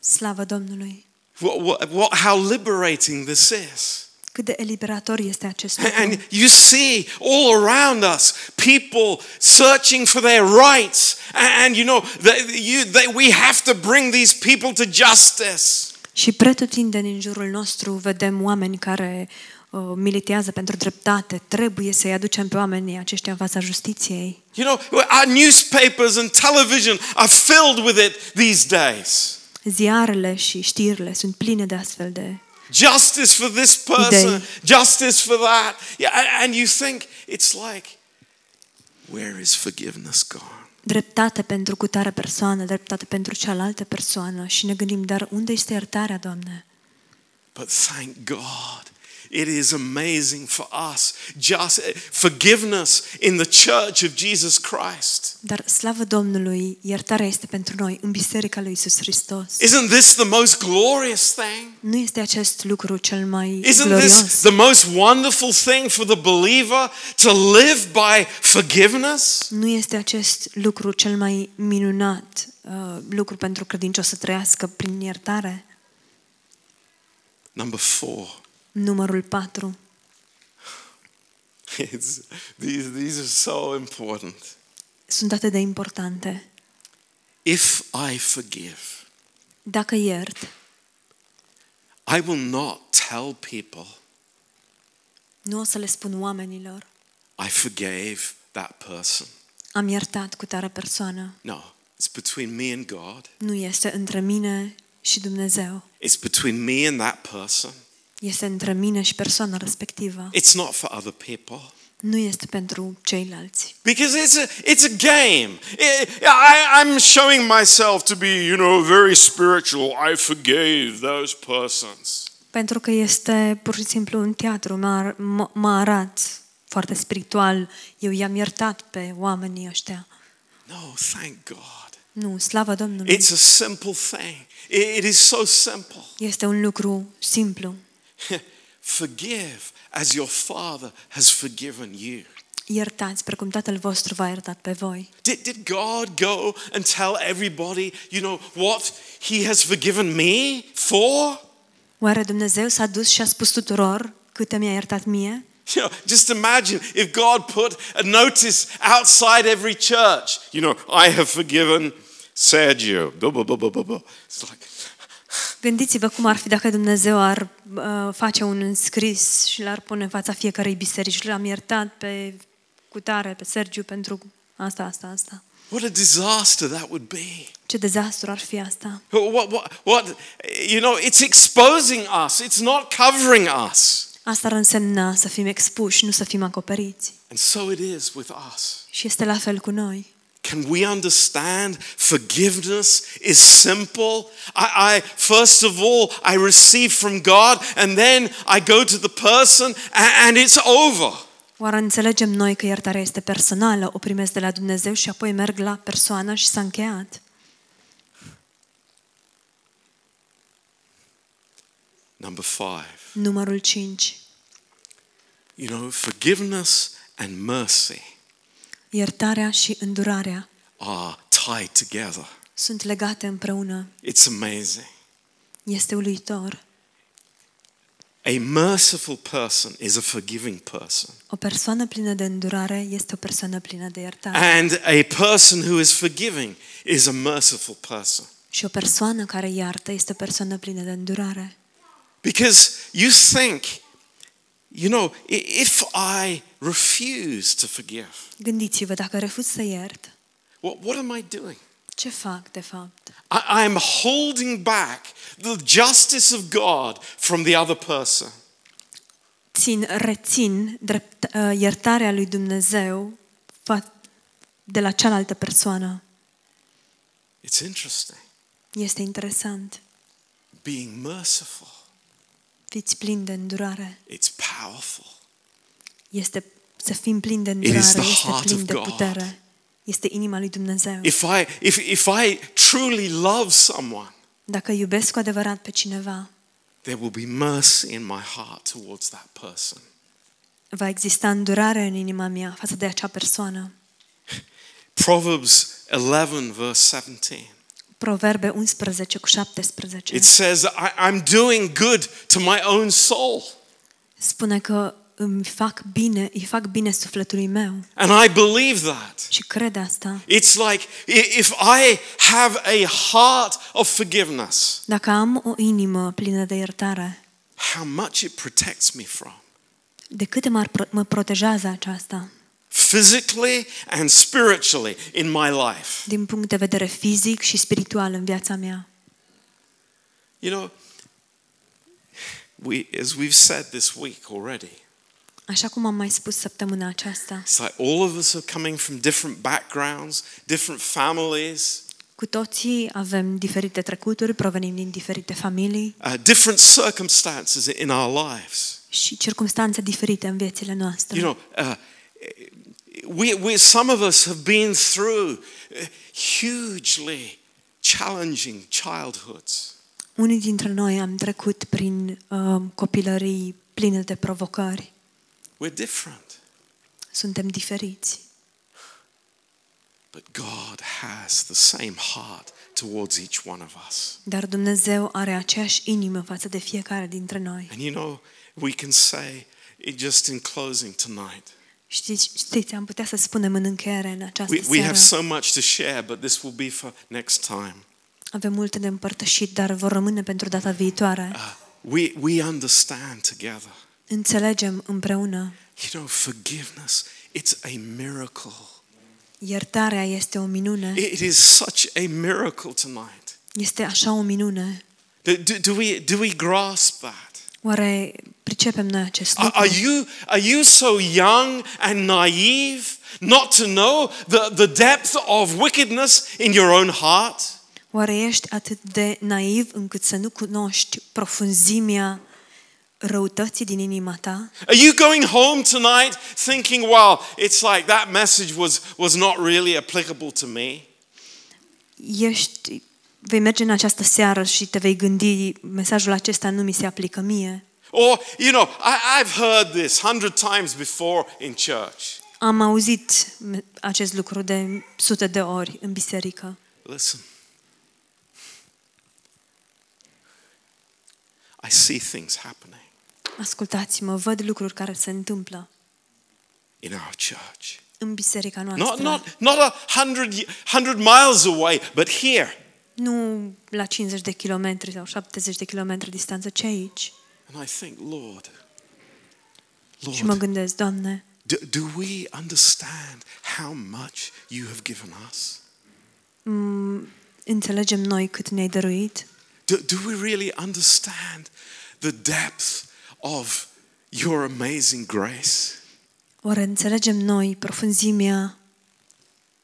Slavă Domnului! What, what, what, how liberating this is. Cât de eliberator este acest lucru. And you see all around us people searching for their rights. And, you know, that you, that we have to bring these people to justice. Și pretutindeni în jurul nostru vedem oameni care uh, militează pentru dreptate. Trebuie să-i aducem pe oamenii aceștia în fața justiției. You know, our newspapers and television are filled with it these days. Ziarele și știrile sunt pline de astfel de... Justice for this person, Idei. justice for that. Yeah, a- and you think, it's like, where is forgiveness gone? Dreptate pentru cutare persoană, dreptate pentru cealaltă persoană și ne gândim, dar unde este iertarea, Doamne? But thank God, it is amazing for us. Just forgiveness in the church of Jesus Christ. Dar slavă Domnului, iertarea este pentru noi în Biserica lui Isus Hristos. Isn't this the most glorious thing? Nu este acest lucru cel mai Isn't glorios? this the most wonderful thing for the believer to live by forgiveness? Nu este acest lucru cel mai minunat uh, lucru pentru credincios să trăiască prin iertare? Number four. Numărul 4. It's, these, these are so important. Sunt atât de importante. If I forgive, Dacă iert, I will not tell people nu o să le spun oamenilor, I forgave that person. am iertat cu tare persoană. No, it's between me and God. Nu este între mine și Dumnezeu. It's between me and that person. Este între mine și persoana respectivă. It's not for other people. Nu este pentru ceilalți. Because it's a, it's a game. I, I, I'm showing myself to be, you know, very spiritual. I forgave those persons. Pentru că este pur și simplu un teatru, mă, ar- mă, mă arat foarte spiritual. Eu i-am iertat pe oamenii ăștia. No, thank God. Nu, slavă Domnului. It's a simple thing. It- it is so simple. Este un lucru simplu. Forgive as your Father has forgiven you. Iertați, precum Tatăl vostru v-a iertat pe voi. Did, did God go and tell everybody, you know, what He has forgiven me for? Oare Dumnezeu s-a dus și a spus tuturor câte mi-a iertat mie? You know, just imagine if God put a notice outside every church. You know, I have forgiven Sergio. Blah, blah, blah, blah, blah. It's like, Gândiți-vă cum ar fi dacă Dumnezeu ar uh, face un înscris și l-ar pune în fața fiecarei biserici și l-am iertat pe cutare, pe Sergiu pentru asta, asta, asta. what a disaster that would be. Ce dezastru ar fi asta? What, what, what, you know, it's exposing us, it's not covering us. Asta ar însemna să fim expuși, nu să fim acoperiți. And so it is with us. Și este la fel cu noi. Can we understand forgiveness is simple? I, I first of all I receive from God and then I go to the person and, and it's over. Oare înțelegem noi că iertarea este personală, o primesc de la Dumnezeu și apoi merg la persoană și s-a încheiat? Number 5. Numărul 5. You know, forgiveness and mercy Iertarea și îndurarea are tied together. sunt legate împreună. It's amazing. Este uluitor. A merciful person is a forgiving person. O persoană plină de îndurare este o persoană plină de iertare. And a person who is forgiving is a merciful person. Și o persoană care iartă este o persoană plină de îndurare. Because you think, you know, i- if I refuse to forgive, Gândiți-vă, dacă refuz să iert, what, what am I doing? Ce fac, de fapt? I, I am holding back the justice of God from the other person. Țin, rețin drept, uh, iertarea lui Dumnezeu fa- de la cealaltă persoană. It's interesting. Este interesant. Being merciful, Fiți plini de îndurare. it's powerful. Este să fim plini de is îndurare, the este heart plin of de God. putere. Este inima lui Dumnezeu. If I, if, if I truly love someone, Dacă iubesc cu adevărat pe cineva, there will be mercy in my heart towards that person. va exista îndurare în inima mea față de acea persoană. Proverbs 11, verse 17. Proverbe 11 cu 17. It says, I, I'm doing good to my own soul. Spune că îmi fac bine, îi fac bine sufletului meu And I believe that. și cred asta. It's like i- if I have a heart of forgiveness, Dacă am o inimă plină de iertare, how much it protects me from. de cât mă, mă protejează aceasta Physically and spiritually in my life. din punct de vedere fizic și spiritual în viața mea. You know, we, as we've said this week already, Așa cum am mai spus săptămâna aceasta, it's like all of us are coming from different backgrounds, different families, cu toții avem diferite trecuturi, provenim din diferite familii uh, different circumstances in our lives. și circumstanțe diferite în viețile noastre. You know, uh, we, we, some of us have been through uh, hugely challenging childhoods. Unii dintre noi am trecut prin uh, copilării pline de provocări. We're different. Suntem diferiți. But God has the same heart towards each one of us. Dar Dumnezeu are aceeași inimă față de fiecare dintre noi. And you know, we can say, it just in closing tonight, Știți, știți, am putea să spunem în încheiere în această we, we have seară. so much to share, but this will be for next time. Avem multe de împărtășit, dar vor rămâne pentru data viitoare. Uh, we, we understand together. Înțelegem împreună. You know, forgiveness, it's a miracle. Iertarea este o minune. It is such a miracle tonight. Este așa o minune. Do, do, do we, do we grasp that? Oare pricepem noi acest Are, lucru? are you, are you so young and naive not to know the, the depth of wickedness in your own heart? Oare ești atât de naiv încât să nu cunoști profunzimea răutății din inima ta? Are you going home tonight thinking, well, it's like that message was, was not really applicable to me? Ești, vei merge în această seară și te vei gândi, mesajul acesta nu mi se aplică mie. Or, you know, I, I've heard this hundred times before in church. Am auzit me- acest lucru de sute de ori în biserică. Listen. I see things happening Ascultați-mă, văd lucruri care se întâmplă in our church. în biserica Not, noastră. not, not a hundred, y- hundred miles away, but here. Nu la 50 de kilometri sau 70 de kilometri distanță, ci aici. And I think, Lord, Și mă Lord, gândesc, Doamne, do, do we understand how much you have given us? înțelegem noi cât ne-ai dăruit? Do, do we really understand the depth of your amazing grace? Oare înțelegem noi profunzimea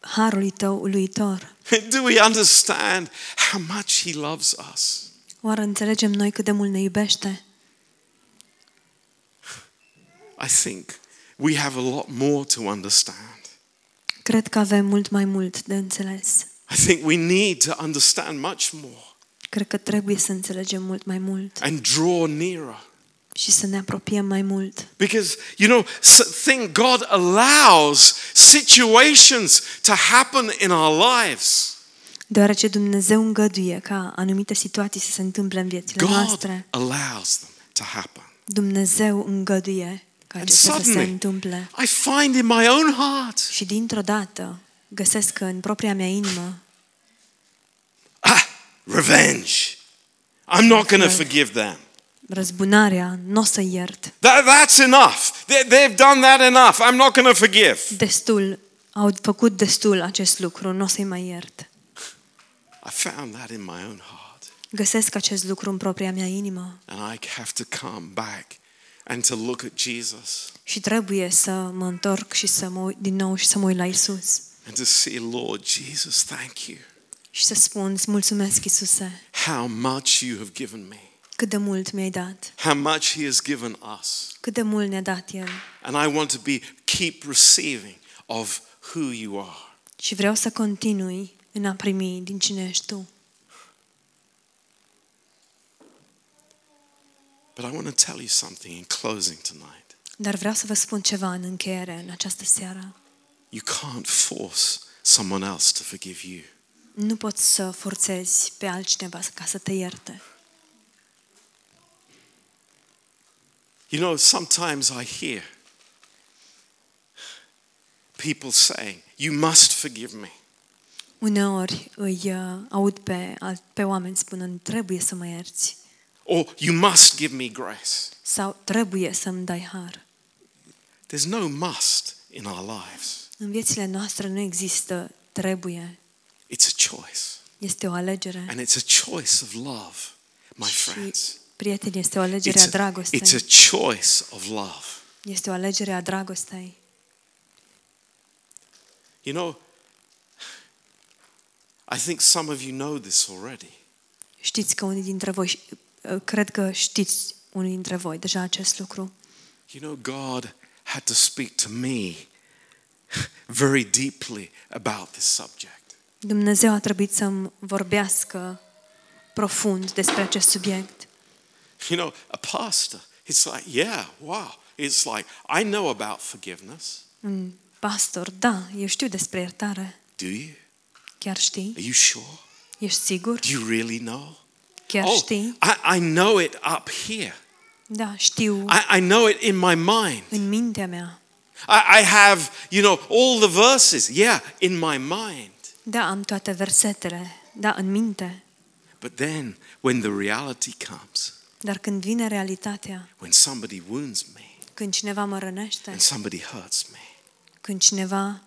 harului tău uluitor? Do we understand how much He loves us? Oare înțelegem noi cât de mult ne iubește? I think we have a lot more to understand. Cred că avem mult mai mult de înțeles. I think we need to understand much more Cred că trebuie să înțelegem mult mai mult and draw nearer. Și să ne apropiem mai mult. Because, you know, s- think God allows situations to happen in our lives. Deoarece Dumnezeu îngăduie ca anumite situații să se întâmple în viețile God noastre. allows them to happen. Dumnezeu îngăduie ca And acestea să se suddenly, întâmple. I find in my own heart, Și dintr-o dată găsesc că în propria mea inimă ah, revenge. I'm not going to forgive them. Răzbunarea, nu o să iert. That, that's enough. They, they've done that enough. I'm not going to forgive. Destul, au făcut destul acest lucru, nu o să-i mai iert. I found that in my own heart. Găsesc acest lucru în propria mea inimă And I have to come back and to look at Jesus și trebuie să mă întorc și să mă uit din nou și să mă uit la Isus and to see, Lord Jesus, thank you. și să spun, îți mulțumesc, Isuse, How much you have given me. Cât de mult mi-ai dat, How much He has given us. cât de mult ne-a dat El. And I want to be keep receiving of who you are. Și vreau să continui în a primi din cine ești Tu. But I want to tell you something in closing tonight. Dar vreau să vă spun ceva în încheiere în această seară. You can't force someone else to forgive you. Nu poți să forțezi pe altcineva ca să te ierte. You know, sometimes I hear people saying, You must forgive me. Uneori îi uh, aud pe, pe oameni spunând trebuie să mă ierți Or you must give me grace. sau trebuie să-mi dai har. There's no must in our lives, În viețile noastre nu există trebuie. it's a choice. Este o alegere. And it's a choice of love, my friends. Prieteni, este o alegere a It's a, dragostei. it's a choice of love. Este o alegere a dragostei. You know, I think some of you know this already. Știți că unii dintre voi, uh, cred că știți unii dintre voi deja acest lucru. You know, God had to speak to me very deeply about this subject. Dumnezeu a trebuit să-mi vorbească profund despre acest subiect. You know, a pastor, it's like, yeah, wow. It's like, I know about forgiveness. Un pastor, da, eu știu despre iertare. Do you? Chiar știi? Are you sure? Ești sigur? Do you really know? Chiar Oh, știi? I, I know it up here. Da, știu I, I know it in my mind. în mintea mea. I, I have, you know, all the verses, yeah, in my mind. Da, am toate versetele. Da, în minte. But then, when the reality comes, Dar când vine realitatea, when somebody wounds me, când cineva mă rănește, and somebody hurts me, când cineva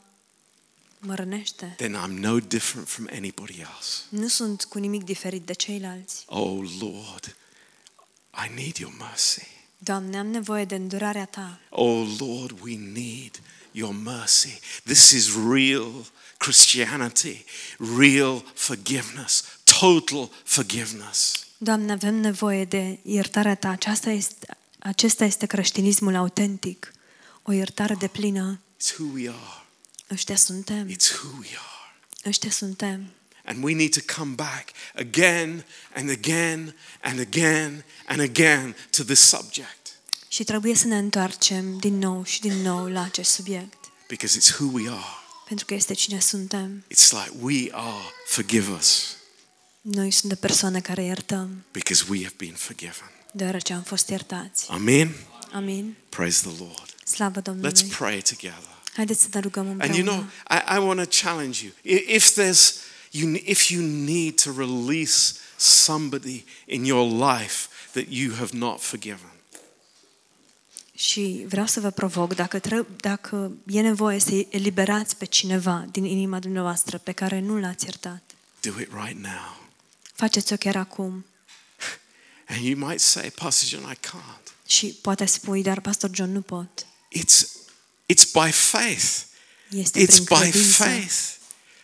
mă rănește, then I'm no different from anybody else. nu sunt cu nimic diferit de ceilalți. Oh Lord, I need your mercy. Doamne, am nevoie de îndurarea Ta. Oh Lord, we need your mercy. This is real Christianity, real forgiveness, total forgiveness. Doamne, avem nevoie de iertarea Ta. Aceasta este, acesta este creștinismul autentic. O iertare de plină. It's who we are. Ăștia suntem. It's who we are. Ăștia suntem. And we need to come back again and again and again and again to this subject Și trebuie să ne întoarcem din nou și din nou la acest subiect. because it's who we are. Pentru că este cine suntem. It's like we are forgive us Noi suntem persoane care iertăm, because we have been forgiven. deoarece am fost iertați. Amen. Amin. Praise the Lord. Slavă Let's Domnului. pray together. Haideți să ne rugăm And you know, împreună. I, I want to challenge you. I- If there's you, if you need to release somebody in your life that you have not forgiven, Și vreau să vă provoc, dacă, tră- dacă e nevoie să eliberați pe cineva din inima dumneavoastră pe care nu l-ați iertat, do it right now. Faceți-o chiar acum. And you might say, Pastor John, I can't. Și poate spui, dar Pastor John nu pot. It's it's by faith. Este It's prin by credință. faith.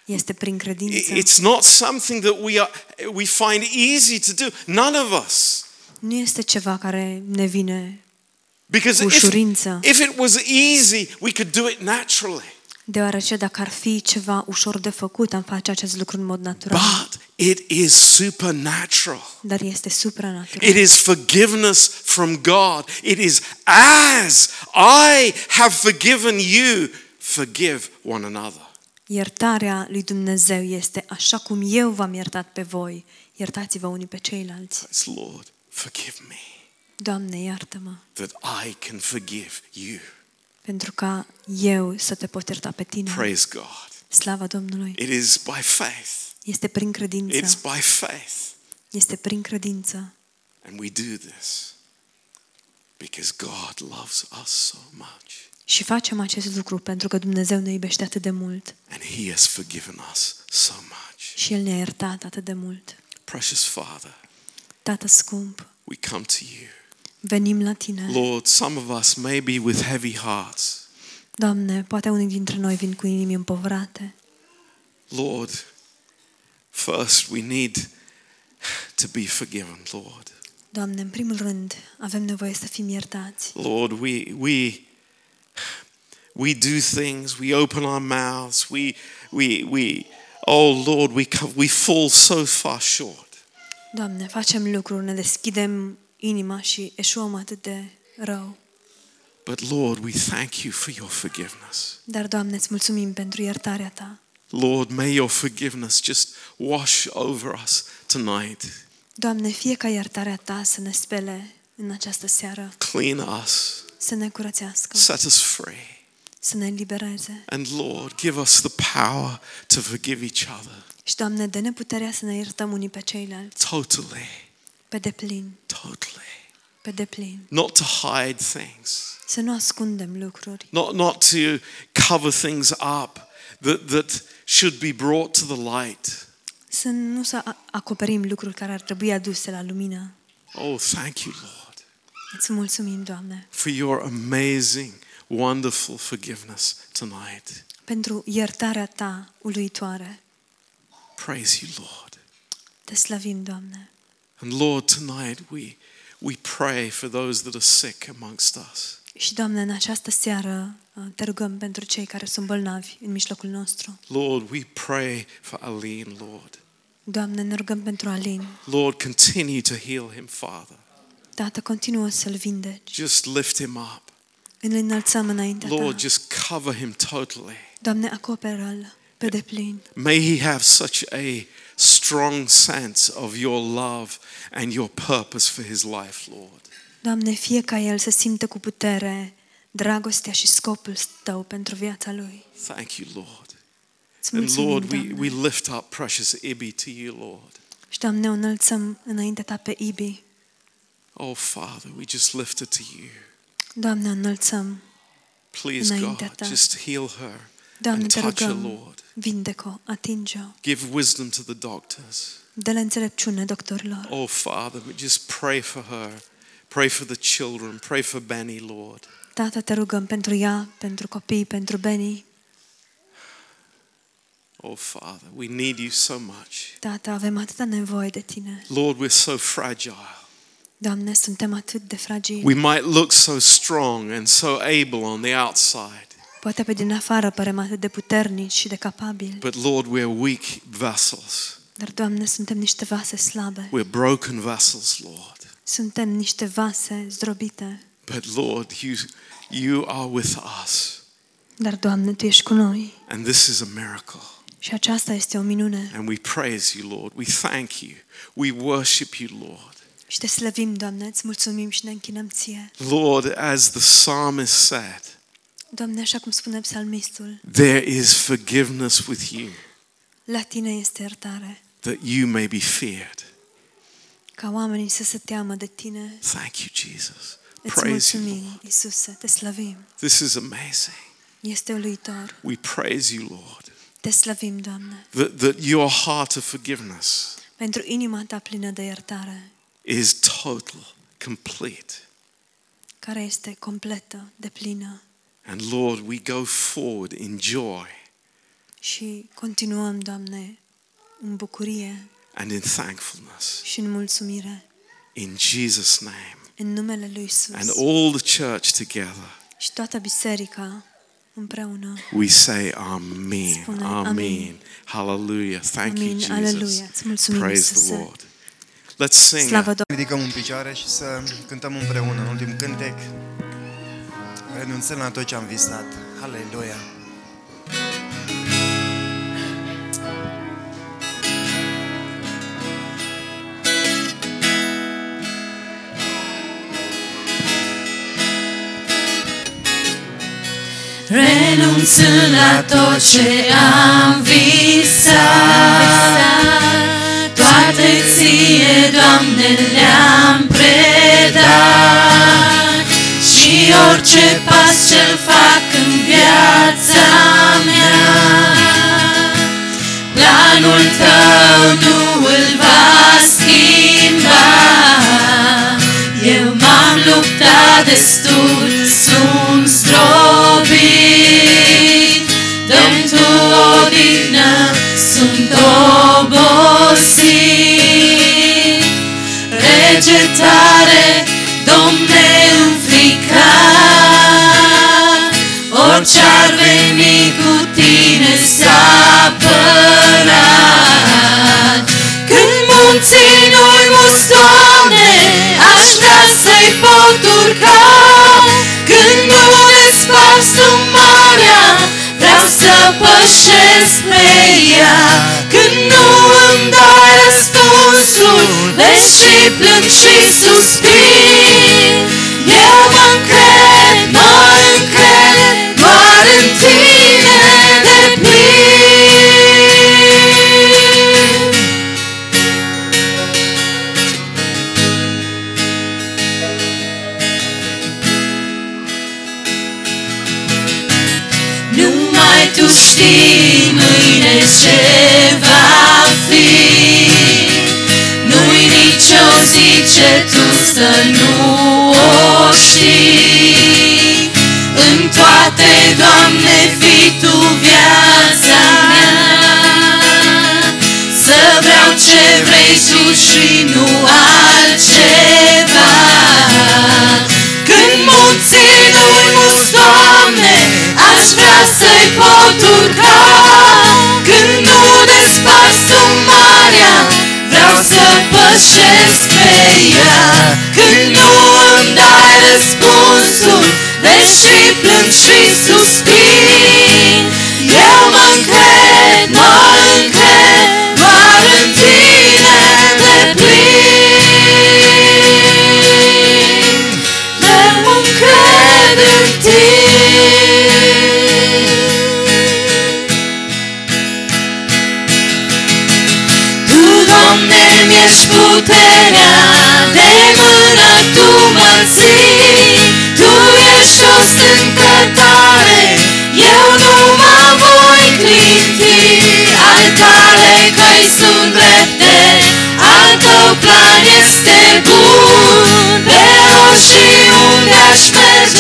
Este prin I- credință. It's not something that we are we find easy to do. None of us. Nu este ceva care ne vine, Because Cu if, ușurință. if it was easy, we could do it naturally. Deoarece dacă ar fi ceva ușor de făcut, am face acest lucru în mod natural. But it is supernatural. Dar este supranatural. It is forgiveness from God. It is as I have forgiven you, forgive one another. Iertarea lui Dumnezeu este așa cum eu v-am iertat pe voi, iertați-vă unii pe ceilalți. It's Lord, forgive me Doamne, iartă-mă, that I can forgive you. Pentru ca eu să te pot ierta pe tine. Praise God. Slava Domnului. It is by faith. Este prin credință. It's by faith. Este prin credință. And we do this because God loves us so much. Și facem acest lucru pentru că Dumnezeu ne iubește atât de mult And He has forgiven us so much. Și El ne-a iertat atât de mult. Precious Father, Tată scump, we come to you. Venim la Tine. Lord, some of us may be with heavy hearts. Doamne, poate unii dintre noi vin cu inimi împovrate. Lord, first we need to be forgiven, Lord. Doamne, în primul rând, avem nevoie să fim iertați. Lord, we we we do things, we open our mouths, we we we oh Lord, we co- we fall so far short. Doamne, facem lucruri, ne deschidem inima și eșuăm atât de rău. But Lord, we thank you for your forgiveness. Dar, Doamne, îți mulțumim pentru iertarea Ta. Lord, may your forgiveness just wash over us tonight. Doamne, fie ca iertarea Ta să ne spele în această seară, Clean us, să ne curățească, set us free. să ne elibereze. And Lord, give us the power to forgive each other Și, Doamne, dă-ne puterea să ne iertăm unii pe ceilalți, totally, pe deplin, totally. pe deplin. Not to hide things, Să nu ascundem lucruri, not, not to cover things up that, that should be brought to the light. să nu să a- acoperim lucruri care ar trebui aduse la lumină. Oh, thank you, Lord, Îți mulțumim, Doamne, for your amazing, wonderful forgiveness tonight. pentru iertarea Ta uluitoare. Praise you, Lord. Te slăvim, Doamne. And Lord, tonight we, we pray for those that are sick amongst us. Și, Doamne, în această seară uh, te rugăm pentru cei care sunt bolnavi în mijlocul nostru. Lord, we pray for Aline, Lord. Doamne, ne rugăm pentru Alin. Lord, continue to heal him, Father. Tată, continuă să-l vindeci. Just lift him up. Îl înălțăm înaintea Lord, Ta. just cover him totally. Doamne, acoperă-l pe deplin. May he have such a strong sense of your love and your purpose for his life, Lord. Doamne, fie ca el să simtă cu putere dragostea și scopul Tău pentru viața lui. Thank you, Lord. Îți And mulțumim, Lord, we, Doamne. we lift up precious Ibi to you, Lord. Și, Doamne, o înălțăm înaintea Ta pe Ibi. Oh, Father, we just lift her to you. Doamne, o înălțăm. Please, Înaintea God, ta. just heal her Doamne, te touch rugăm. Lord. Vindecă-o, atinge-o. Give wisdom to the doctors. Dă-le înțelepciune doctorilor. Oh, Father, we just pray for her. Pray for the children. Pray for Benny, Lord. Tată, te rugăm pentru ea, pentru copii, pentru Benny. Oh, Father, we need you so much. Tată, avem atâta nevoie de Tine. Lord, we're so fragile. Doamne, suntem atât de fragili. We might look so strong and so able on the outside, Poate pe din afară părem atât de puternici și de capabili. but Lord, we're weak vessels. Dar, Doamne, suntem niște vase slabe. We're broken vessels, Lord. Suntem niște vase zdrobite. But Lord, you, you are with us. Dar, Doamne, Tu ești cu noi. And this is a miracle. Și aceasta este o minune. And we praise you, Lord. We thank you. We worship you, Lord. Și te slăvim, Doamne, îți mulțumim și ne închinăm Ție. Lord, as the psalmist said, Doamne, așa cum spune psalmistul, there is forgiveness with you la Tine este iertare. that you may be feared. Ca oamenii să se teamă de Tine. Thank you, Jesus. Îți Praise you, mulțumim, Lord. Iisuse, te slăvim. This is amazing. Este uluitor. We praise you, Lord, Te slăvim, Doamne, that, that your heart of forgiveness pentru inima Ta plină de iertare, is total, complete. care este completă, de plină. And Lord, we go forward in joy Și continuăm, Doamne, în bucurie and in thankfulness. și în mulțumire. In Jesus' name. În numele Lui Isus. And all the church together, Și toată biserica împreună. we say Amen. Spune Amen. amin. Hallelujah. Thank you, Amin. Jesus. Aleluia. Îți mulțumim, Praise the Iisuse. Lord. Let's sing. Slavă Domnului! Ridicăm în picioare și să cântăm împreună în ultim cântec, renunțând la tot ce am visat. Aleluia! Renunțând la tot ce am visat Toate ție, Doamne, le-am predat Și orice pas ce-l fac în viața mea Planul tău nu îl va schimba. Eu m-am luptat destul, sunt zdrobit. Dă-mi tu odihnă, sunt obosit. Rege Orice-ar veni cu tine s-a apărat Când munții nu-i mus, Doamne, aș vrea să-i pot urca. Când nu desparți tu marea, vreau să pășesc pe ea. Când nu îmi dai răspunsul, vezi și plâng și suspin o știi În toate, Doamne, fii tu viața mea. Să vreau ce vrei tu și nu altceva. Când munții nu-i mus, Doamne, aș vrea să-i pot urca. Când nu desparți tu marea, vreau să pășesc pe ea. Când nu îmi dai răspunsul, deși plâng și suspin. Eu mă încred, mă încred, doar în tine de plin Eu mă încred în tine. Tu, Doamne, mi-ești puterea, de mână Tu mă ții. Tu ești o stâncătare, eu nu mă voi clinti. Ale tale căi sunt drepte, al tău plan este bun. Pe roșii unde aș merge,